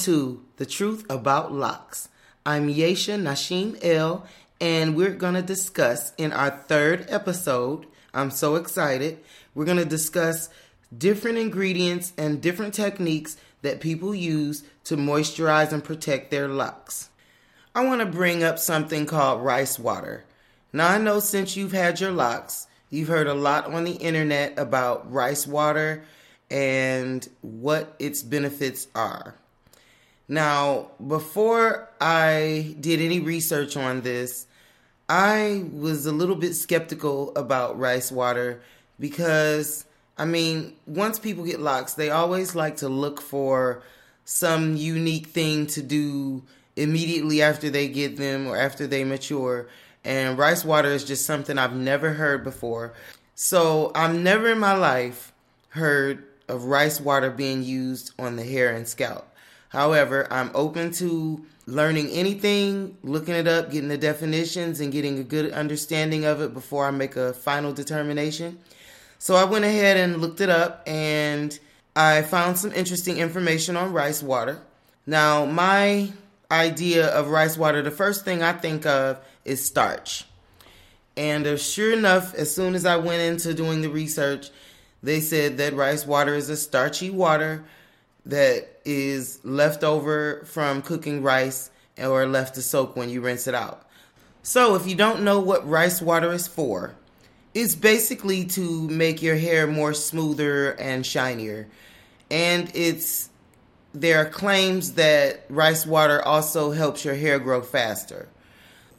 To The Truth About Locks. I'm Yesha Nashim L, and we're going to discuss in our third episode. I'm so excited. We're going to discuss different ingredients and different techniques that people use to moisturize and protect their locks. I want to bring up something called rice water. Now, I know since you've had your locks, you've heard a lot on the internet about rice water and what its benefits are. Now, before I did any research on this, I was a little bit skeptical about rice water because, I mean, once people get locks, they always like to look for some unique thing to do immediately after they get them or after they mature. And rice water is just something I've never heard before. So I've never in my life heard of rice water being used on the hair and scalp. However, I'm open to learning anything, looking it up, getting the definitions, and getting a good understanding of it before I make a final determination. So I went ahead and looked it up and I found some interesting information on rice water. Now, my idea of rice water, the first thing I think of is starch. And uh, sure enough, as soon as I went into doing the research, they said that rice water is a starchy water that is left over from cooking rice or left to soak when you rinse it out. So, if you don't know what rice water is for, it's basically to make your hair more smoother and shinier. And it's there are claims that rice water also helps your hair grow faster.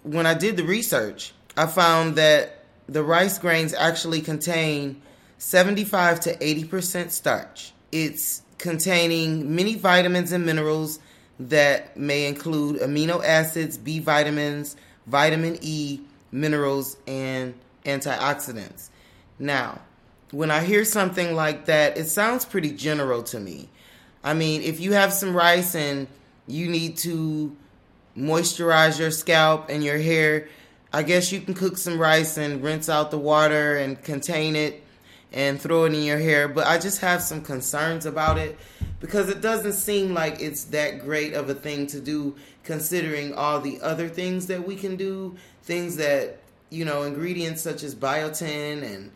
When I did the research, I found that the rice grains actually contain 75 to 80% starch. It's containing many vitamins and minerals that may include amino acids, B vitamins, vitamin E, minerals, and antioxidants. Now, when I hear something like that, it sounds pretty general to me. I mean, if you have some rice and you need to moisturize your scalp and your hair, I guess you can cook some rice and rinse out the water and contain it and throw it in your hair. But I just have some concerns about it because it doesn't seem like it's that great of a thing to do considering all the other things that we can do. Things that, you know, ingredients such as biotin and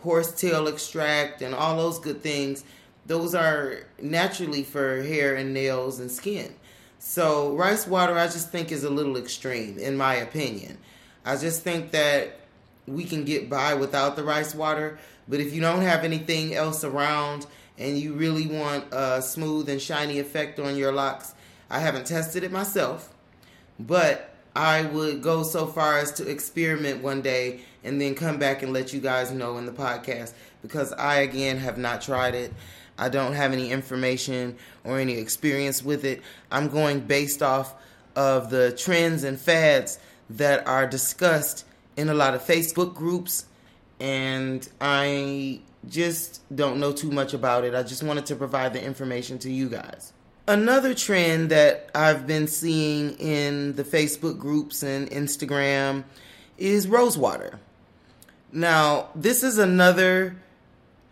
horsetail extract and all those good things, those are naturally for hair and nails and skin. So, rice water, I just think, is a little extreme, in my opinion. I just think that we can get by without the rice water but if you don't have anything else around and you really want a smooth and shiny effect on your locks, I haven't tested it myself, but I would go so far as to experiment one day and then come back and let you guys know in the podcast because I again have not tried it. I don't have any information or any experience with it. I'm going based off of the trends and fads that are discussed in a lot of Facebook groups and I just don't know too much about it. I just wanted to provide the information to you guys. Another trend that I've been seeing in the Facebook groups and Instagram is rosewater. Now, this is another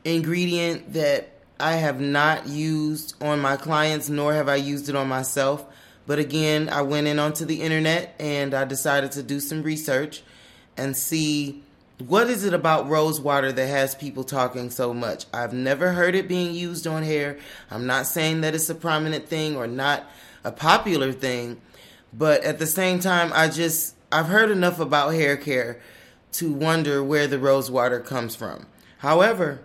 ingredient that I have not used on my clients, nor have I used it on myself. But again, I went in onto the internet and I decided to do some research and see what is it about rose water that has people talking so much? I've never heard it being used on hair. I'm not saying that it's a prominent thing or not a popular thing, but at the same time, I just I've heard enough about hair care to wonder where the rose water comes from. However,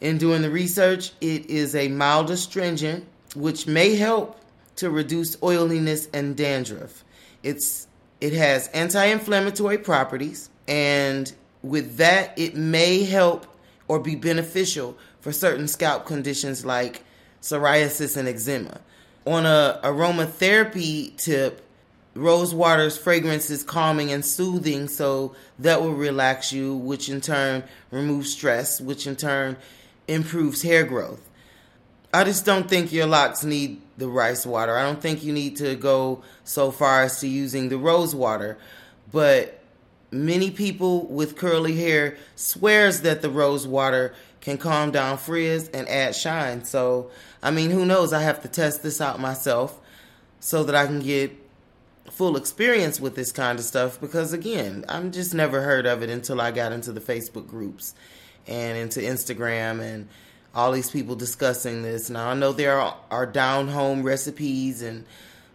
in doing the research, it is a mild astringent which may help to reduce oiliness and dandruff. It's it has anti-inflammatory properties and with that, it may help or be beneficial for certain scalp conditions like psoriasis and eczema. On a aromatherapy tip, rose water's fragrance is calming and soothing, so that will relax you, which in turn removes stress, which in turn improves hair growth. I just don't think your locks need the rice water. I don't think you need to go so far as to using the rose water, but many people with curly hair swears that the rose water can calm down frizz and add shine. So, I mean, who knows? I have to test this out myself so that I can get full experience with this kind of stuff because again, I'm just never heard of it until I got into the Facebook groups and into Instagram and all these people discussing this. Now I know there are, are down home recipes and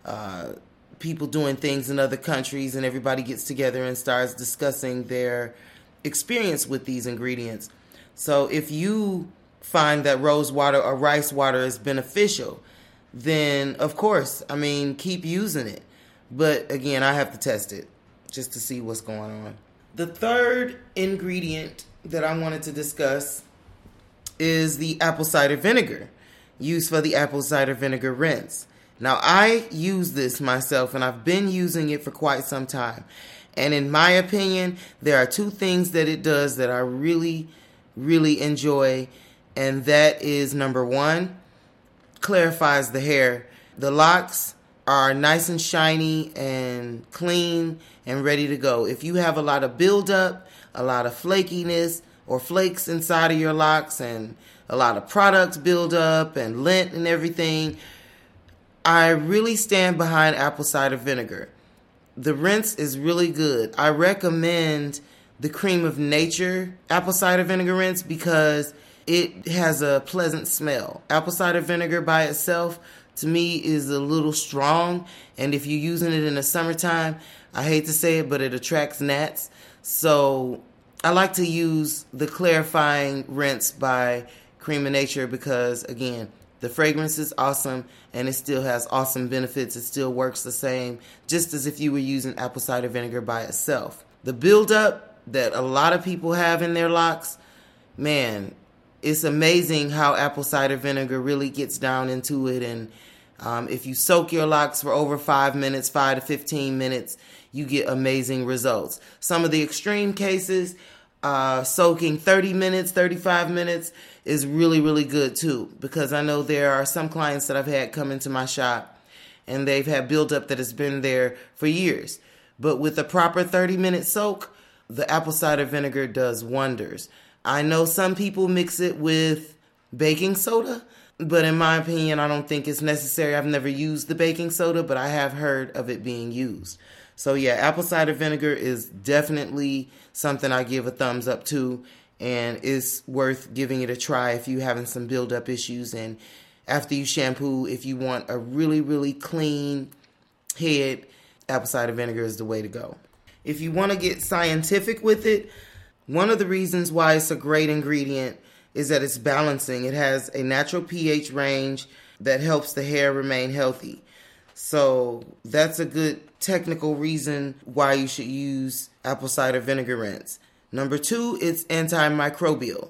uh, people doing things in other countries, and everybody gets together and starts discussing their experience with these ingredients. So if you find that rose water or rice water is beneficial, then of course, I mean, keep using it. But again, I have to test it just to see what's going on. The third ingredient that I wanted to discuss is the apple cider vinegar used for the apple cider vinegar rinse. Now, I use this myself and I've been using it for quite some time. And in my opinion, there are two things that it does that I really, really enjoy. And that is number one, clarifies the hair. The locks are nice and shiny and clean and ready to go. If you have a lot of buildup, a lot of flakiness or flakes inside of your locks and a lot of products build up and lint and everything, I really stand behind apple cider vinegar. The rinse is really good. I recommend the cream of nature apple cider vinegar rinse because it has a pleasant smell. Apple cider vinegar by itself to me is a little strong. And if you're using it in the summertime, I hate to say it, but it attracts gnats. So I like to use the clarifying rinse by Cream of Nature because, again, the fragrance is awesome and it still has awesome benefits. It still works the same, just as if you were using apple cider vinegar by itself. The buildup that a lot of people have in their locks, man, it's amazing how apple cider vinegar really gets down into it. And um, if you soak your locks for over five minutes, five to 15 minutes, you get amazing results. Some of the extreme cases, uh, soaking 30 minutes, 35 minutes is really, really good too. Because I know there are some clients that I've had come into my shop and they've had buildup that has been there for years. But with a proper 30 minute soak, the apple cider vinegar does wonders. I know some people mix it with baking soda, but in my opinion, I don't think it's necessary. I've never used the baking soda, but I have heard of it being used. So, yeah, apple cider vinegar is definitely something I give a thumbs up to, and it's worth giving it a try if you're having some buildup issues. And after you shampoo, if you want a really, really clean head, apple cider vinegar is the way to go. If you want to get scientific with it, one of the reasons why it's a great ingredient is that it's balancing. It has a natural pH range that helps the hair remain healthy. So that's a good technical reason why you should use apple cider vinegar rinse. Number two, it's antimicrobial.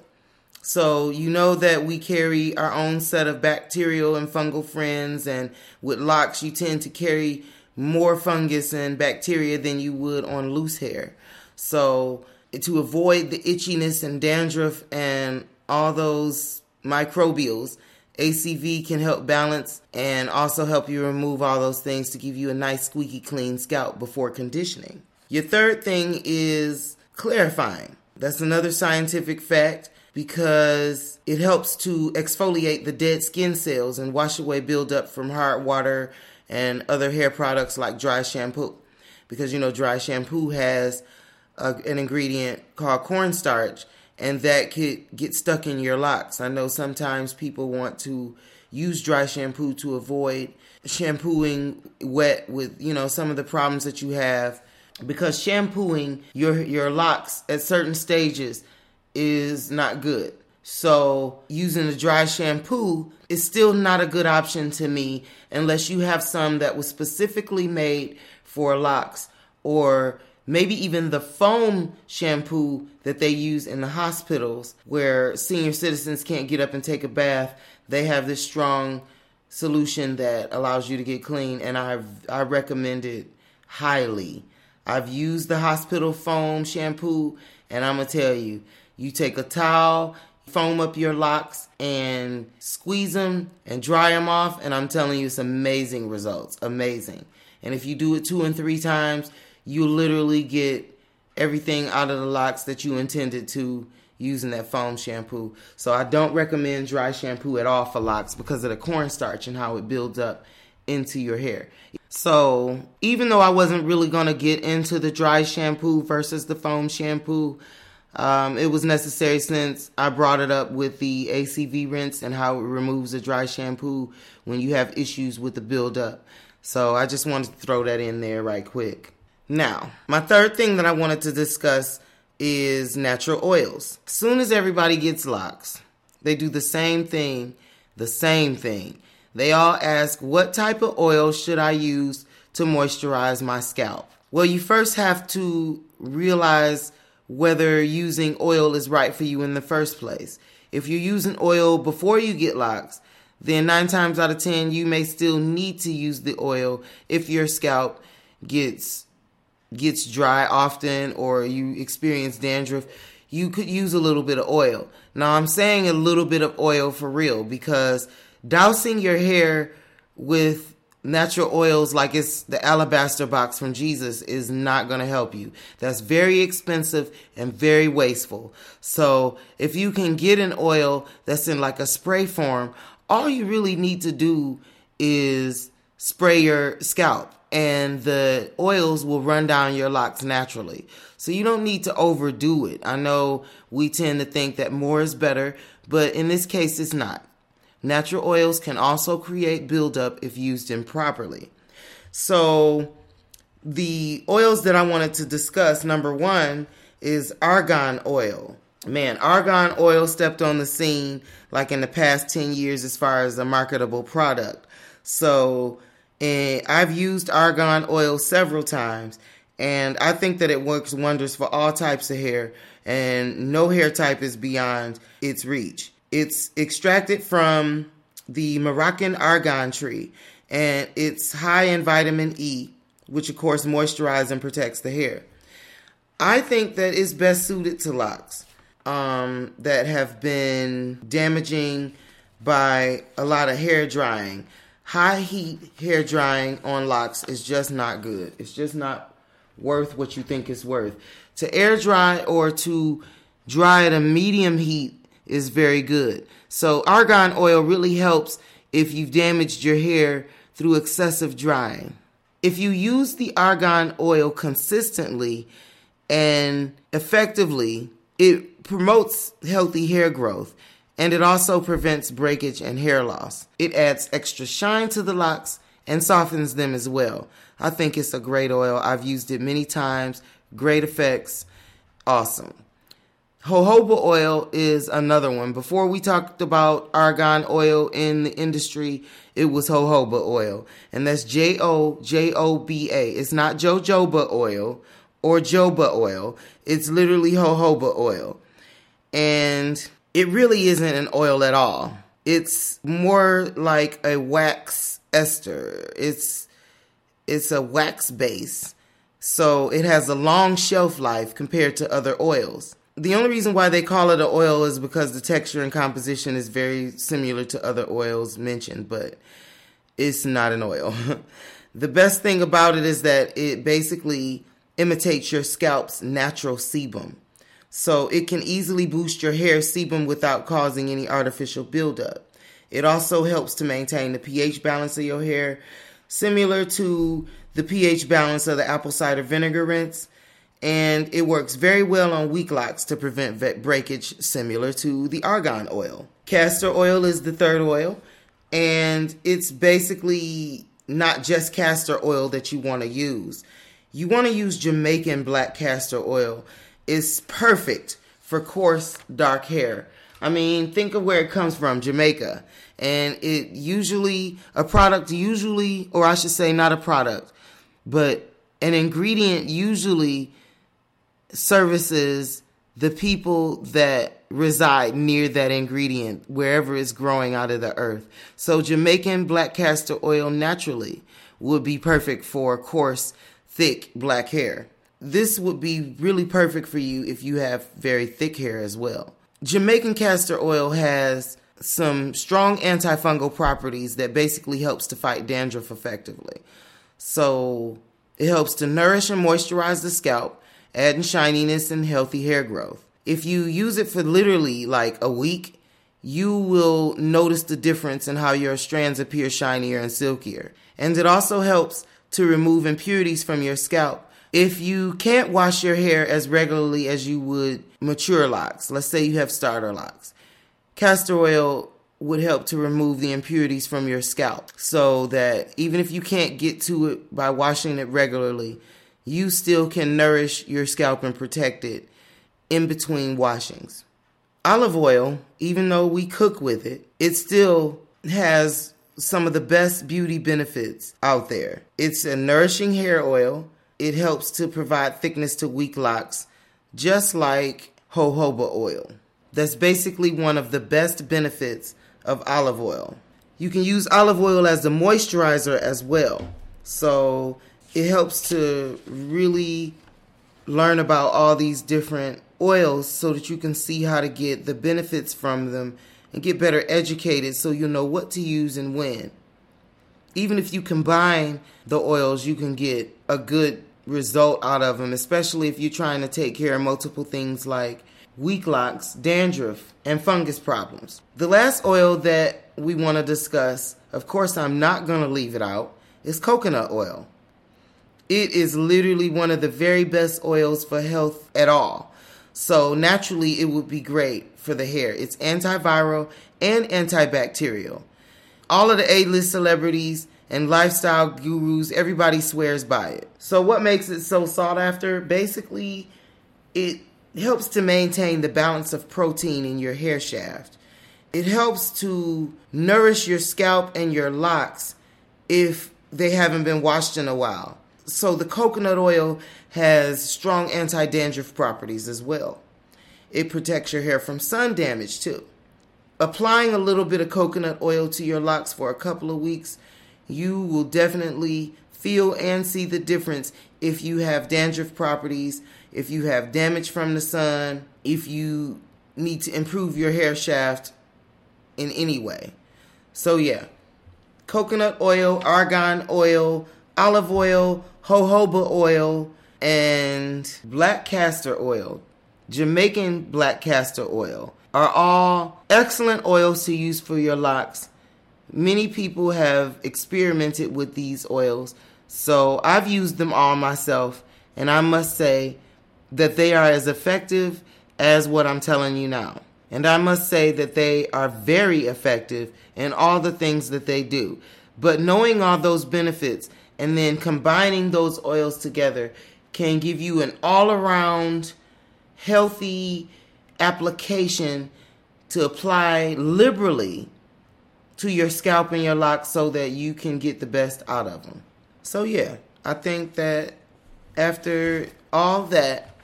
So you know that we carry our own set of bacterial and fungal friends, and with locks, you tend to carry more fungus and bacteria than you would on loose hair. So to avoid the itchiness and dandruff and all those microbials, ACV can help balance and also help you remove all those things to give you a nice squeaky clean scalp before conditioning. Your third thing is clarifying. That's another scientific fact because it helps to exfoliate the dead skin cells and wash away buildup from hard water and other hair products like dry shampoo. Because you know, dry shampoo has a, an ingredient called cornstarch, and that could get stuck in your locks. I know sometimes people want to use dry shampoo to avoid shampooing wet with you know some of the problems that you have because shampooing your your locks at certain stages is not good. So using a dry shampoo is still not a good option to me unless you have some that was specifically made for locks or maybe even the foam shampoo that they use in the hospitals where senior citizens can't get up and take a bath. They have this strong solution that allows you to get clean, and I I recommend it highly. I've used the hospital foam shampoo, and I'm gonna tell you, you take a towel, foam up your locks, and squeeze them and dry them off, and I'm telling you, it's amazing results. Amazing. And if you do it two and three times, you literally get everything out of the locks that you intended to using that foam shampoo. So I don't recommend dry shampoo at all for locks because of the cornstarch and how it builds up into your hair. So even though I wasn't really going to get into the dry shampoo versus the foam shampoo, um, it was necessary since I brought it up with the ACV rinse and how it removes the dry shampoo when you have issues with the buildup. So I just wanted to throw that in there right quick. Now, my third thing that I wanted to discuss is natural oils. Soon as everybody gets locks, they do the same thing, the same thing. They all ask, What type of oil should I use to moisturize my scalp? Well, you first have to realize whether using oil is right for you in the first place. If you're using oil before you get locks, then nine times out of ten, you may still need to use the oil if your scalp gets gets dry often or you experience dandruff. You could use a little bit of oil. Now, I'm saying a little bit of oil for real because dousing your hair with natural oils like it's the alabaster box from Jesus is not going to help you. That's very expensive and very wasteful. So, if you can get an oil that's in like a spray form, all you really need to do is spray your scalp and the oils will run down your locks naturally. So you don't need to overdo it. I know we tend to think that more is better, but in this case, it's not. Natural oils can also create buildup if used improperly. So, the oils that I wanted to discuss number one is argan oil. Man, argan oil stepped on the scene like in the past 10 years as far as a marketable product. So, and I've used argan oil several times, and I think that it works wonders for all types of hair, and no hair type is beyond its reach. It's extracted from the Moroccan argan tree, and it's high in vitamin E, which of course moisturizes and protects the hair. I think that it's best suited to locks um, that have been damaging by a lot of hair drying. High heat hair drying on locks is just not good. It's just not worth what you think it's worth. To air dry or to dry at a medium heat is very good. So argan oil really helps if you've damaged your hair through excessive drying. If you use the argan oil consistently and effectively, it promotes healthy hair growth and it also prevents breakage and hair loss. It adds extra shine to the locks and softens them as well. I think it's a great oil. I've used it many times. Great effects. Awesome. Jojoba oil is another one. Before we talked about argan oil in the industry, it was jojoba oil. And that's J O J O B A. It's not jojoba oil or joba oil. It's literally jojoba oil. And it really isn't an oil at all. It's more like a wax ester. It's it's a wax base. So it has a long shelf life compared to other oils. The only reason why they call it an oil is because the texture and composition is very similar to other oils mentioned, but it's not an oil. the best thing about it is that it basically imitates your scalp's natural sebum. So it can easily boost your hair sebum without causing any artificial buildup. It also helps to maintain the pH balance of your hair, similar to the pH balance of the apple cider vinegar rinse and it works very well on weak locks to prevent breakage, similar to the argan oil. Castor oil is the third oil, and it's basically not just castor oil that you want to use. You want to use Jamaican black castor oil. It's perfect for coarse, dark hair. I mean, think of where it comes from, Jamaica. And it usually, a product usually, or I should say, not a product, but an ingredient usually services the people that reside near that ingredient wherever it's growing out of the earth. So Jamaican black castor oil naturally would be perfect for coarse, thick black hair. This would be really perfect for you if you have very thick hair as well. Jamaican castor oil has some strong antifungal properties that basically helps to fight dandruff effectively. So it helps to nourish and moisturize the scalp adding shininess and healthy hair growth. If you use it for literally like a week, you will notice the difference in how your strands appear shinier and silkier. And it also helps to remove impurities from your scalp. If you can't wash your hair as regularly as you would mature locks, let's say you have starter locks, castor oil would help to remove the impurities from your scalp so that even if you can't get to it by washing it regularly, you still can nourish your scalp and protect it in between washings. Olive oil, even though we cook with it, it still has some of the best beauty benefits out there. It's a nourishing hair oil. It helps to provide thickness to weak locks, just like jojoba oil. That's basically one of the best benefits of olive oil. You can use olive oil as a moisturizer as well. So it helps to really learn about all these different oils so that you can see how to get the benefits from them and get better educated so you know what to use and when. Even if you combine the oils, you can get a good result out of them, especially if you're trying to take care of multiple things like weak locks, dandruff, and fungus problems. The last oil that we want to discuss, of course, I'm not going to leave it out, is coconut oil. It is literally one of the very best oils for health at all. So, naturally, it would be great for the hair. It's antiviral and antibacterial. All of the A list celebrities and lifestyle gurus, everybody swears by it. So, what makes it so sought after? Basically, it helps to maintain the balance of protein in your hair shaft. It helps to nourish your scalp and your locks if they haven't been washed in a while. So, the coconut oil has strong anti dandruff properties as well. It protects your hair from sun damage too. Applying a little bit of coconut oil to your locks for a couple of weeks, you will definitely feel and see the difference if you have dandruff properties, if you have damage from the sun, if you need to improve your hair shaft in any way. So, yeah, coconut oil, argan oil, olive oil, jojoba oil, and black castor oil, Jamaican black castor oil, are all excellent oils to use for your locks. Many people have experimented with these oils, so I've used them all myself, and I must say that they are as effective as what I'm telling you now. And I must say that they are very effective in all the things that they do. But knowing all those benefits and then combining those oils together can give you an all around healthy application to apply liberally to your scalp and your locks so that you can get the best out of them. So, yeah, I think that after all that,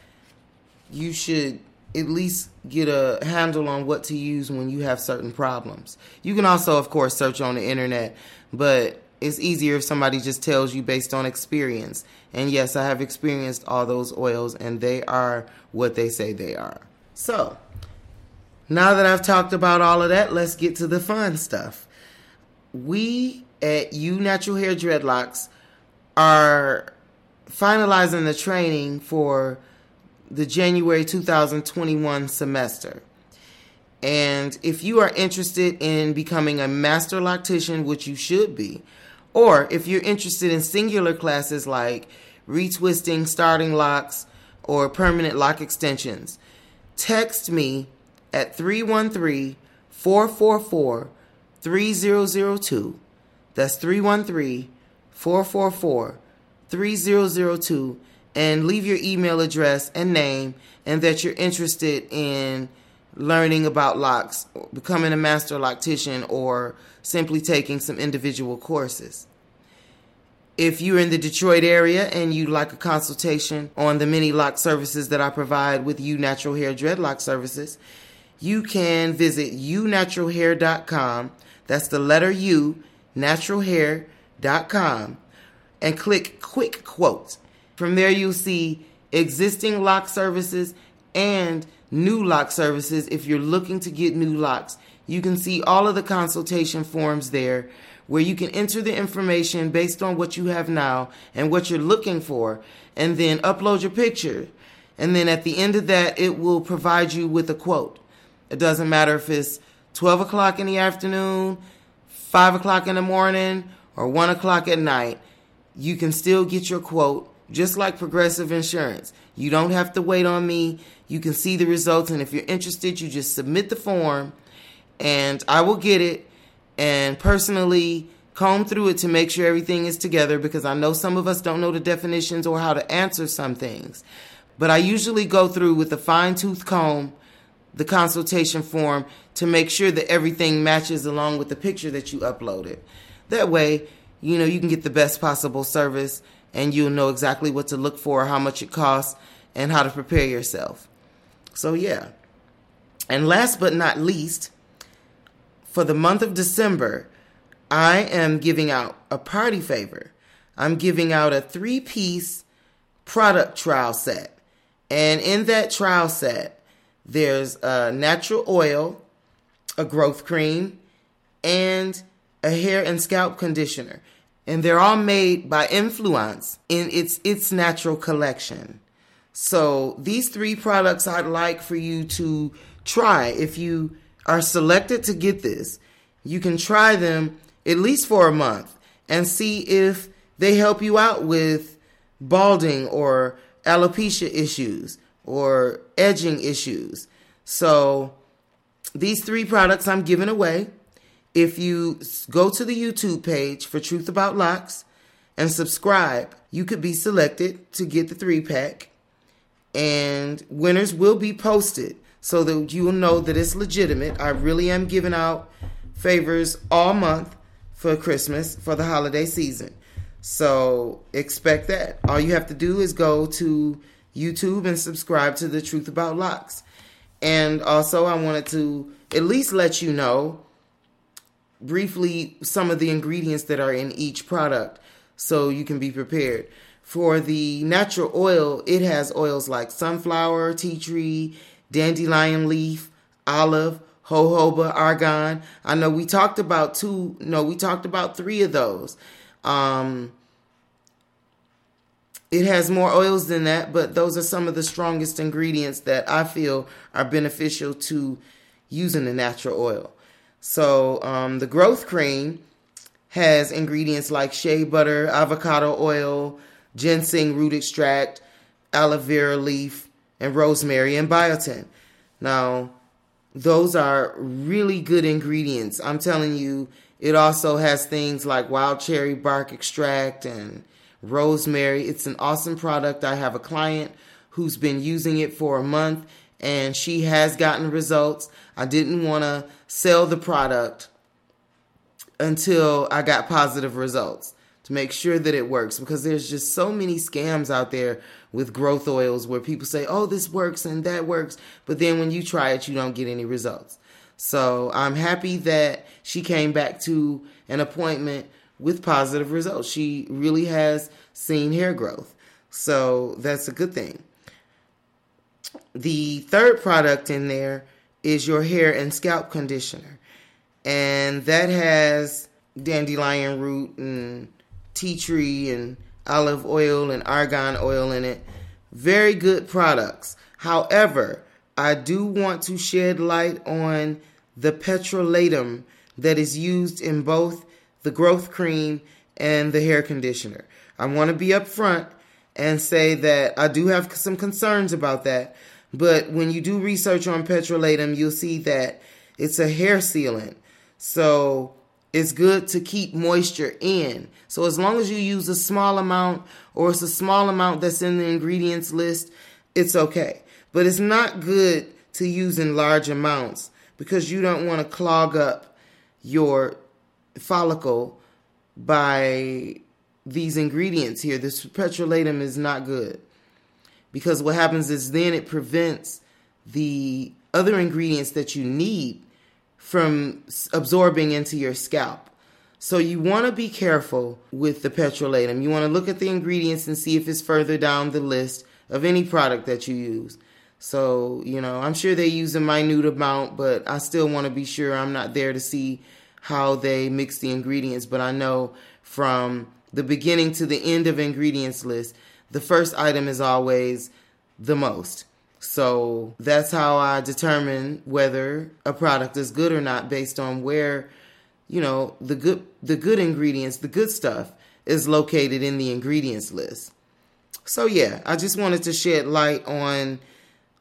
you should at least get a handle on what to use when you have certain problems. You can also, of course, search on the internet, but it's easier if somebody just tells you based on experience. And yes, I have experienced all those oils, and they are what they say they are. So, now that I've talked about all of that, let's get to the fun stuff. We at U Natural Hair Dreadlocks are finalizing the training for the January 2021 semester. And if you are interested in becoming a master loctician, which you should be, or if you're interested in singular classes like retwisting, starting locks, or permanent lock extensions, text me at 313 444 3002. That's 313 444 3002 and leave your email address and name and that you're interested in learning about locks, becoming a master loctician, or simply taking some individual courses. If you're in the Detroit area and you'd like a consultation on the many lock services that I provide with U Natural Hair Dreadlock Services, you can visit unaturalhair.com. That's the letter U, naturalhair.com, and click Quick Quotes. From there, you'll see existing lock services and new lock services. If you're looking to get new locks, you can see all of the consultation forms there where you can enter the information based on what you have now and what you're looking for, and then upload your picture. And then at the end of that, it will provide you with a quote. It doesn't matter if it's 12 o'clock in the afternoon, 5 o'clock in the morning, or 1 o'clock at night. You can still get your quote just like Progressive Insurance. You don't have to wait on me. You can see the results. And if you're interested, you just submit the form and I will get it and personally comb through it to make sure everything is together because I know some of us don't know the definitions or how to answer some things. But I usually go through with a fine tooth comb the consultation form to make sure that everything matches along with the picture that you uploaded. That way, you know, you can get the best possible service and you'll know exactly what to look for, how much it costs, and how to prepare yourself. So, yeah. And last but not least, for the month of December, I am giving out a party favor. I'm giving out a three piece product trial set. And in that trial set, there's a natural oil, a growth cream, and a hair and scalp conditioner. And they're all made by Influence in its its natural collection. So these three products I'd like for you to try. If you are selected to get this, you can try them at least for a month and see if they help you out with balding or alopecia issues or edging issues. So these three products I'm giving away. If you go to the YouTube page for Truth About Locks and subscribe, you could be selected to get the three pack. And winners will be posted so that you will know that it's legitimate. I really am giving out favors all month for Christmas for the holiday season. So expect that. All you have to do is go to YouTube and subscribe to the Truth About Locks. And also, I wanted to at least let you know briefly some of the ingredients that are in each product so you can be prepared. For the natural oil, it has oils like sunflower, tea tree, dandelion leaf, olive, jojoba, argan. I know we talked about two, no, we talked about three of those. Um, it has more oils than that, but those are some of the strongest ingredients that I feel are beneficial to using the natural oil. So um, the growth cream has ingredients like shea butter, avocado oil, ginseng root extract, aloe vera leaf, and rosemary and biotin. Now, those are really good ingredients. I'm telling you, it also has things like wild cherry bark extract and rosemary. It's an awesome product. I have a client who's been using it for a month and she has gotten results. I didn't want to sell the product until I got positive results to make sure that it works because there's just so many scams out there with growth oils where people say, oh, this works and that works. But then when you try it, you don't get any results. So I'm happy that she came back to an appointment with positive results. She really has seen hair growth. So that's a good thing. The third product in there is your hair and scalp conditioner. And that has dandelion root and tea tree and olive oil and argan oil in it. Very good products. However, I do want to shed light on the petrolatum that is used in both the growth cream and the hair conditioner. I want to be upfront and say that I do have some concerns about that. But when you do research on petrolatum, you'll see that it's a hair sealant. So it's good to keep moisture in. So as long as you use a small amount or it's a small amount that's in the ingredients list, it's okay. But it's not good to use in large amounts because you don't want to clog up your follicle by these ingredients here. This petrolatum is not good because what happens is then it prevents the other ingredients that you need from absorbing into your scalp. So you want to be careful with the petrolatum. You want to look at the ingredients and see if it's further down the list of any product that you use. So, you know, I'm sure they use a minute amount, but I still want to be sure I'm not there to see how they mix the ingredients. But I know from the beginning to the end of ingredients list, the first item is always the most. So that's how I determine whether a product is good or not based on where, you know, the good the good ingredients, the good stuff is located in the ingredients list. So yeah, I just wanted to shed light on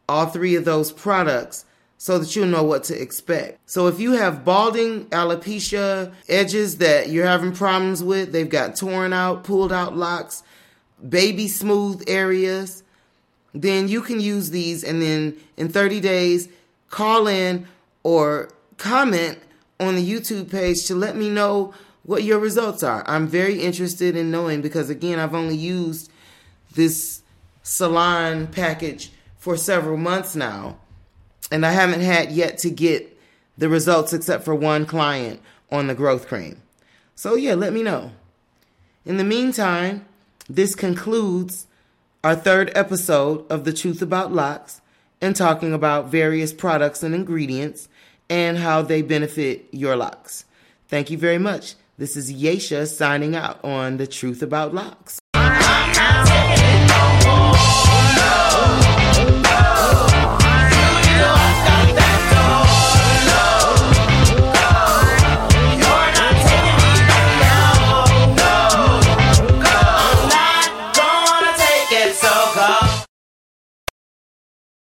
all three of those products so that you'll know what to expect. So if you have balding, alopecia, edges that you're having problems with, they've got torn out, pulled out locks, baby smooth areas, then you can use these and then in 30 days call in or comment on the YouTube page to let me know what your results are. I'm very interested in knowing because again, I've only used this salon package for several months now and I haven't had yet to get the results except for one client on the growth cream. So yeah, let me know. In the meantime, this concludes our third episode of The Truth About Locks and talking about various products and ingredients and how they benefit your locks. Thank you very much. This is Yesha signing out on The Truth About Locks.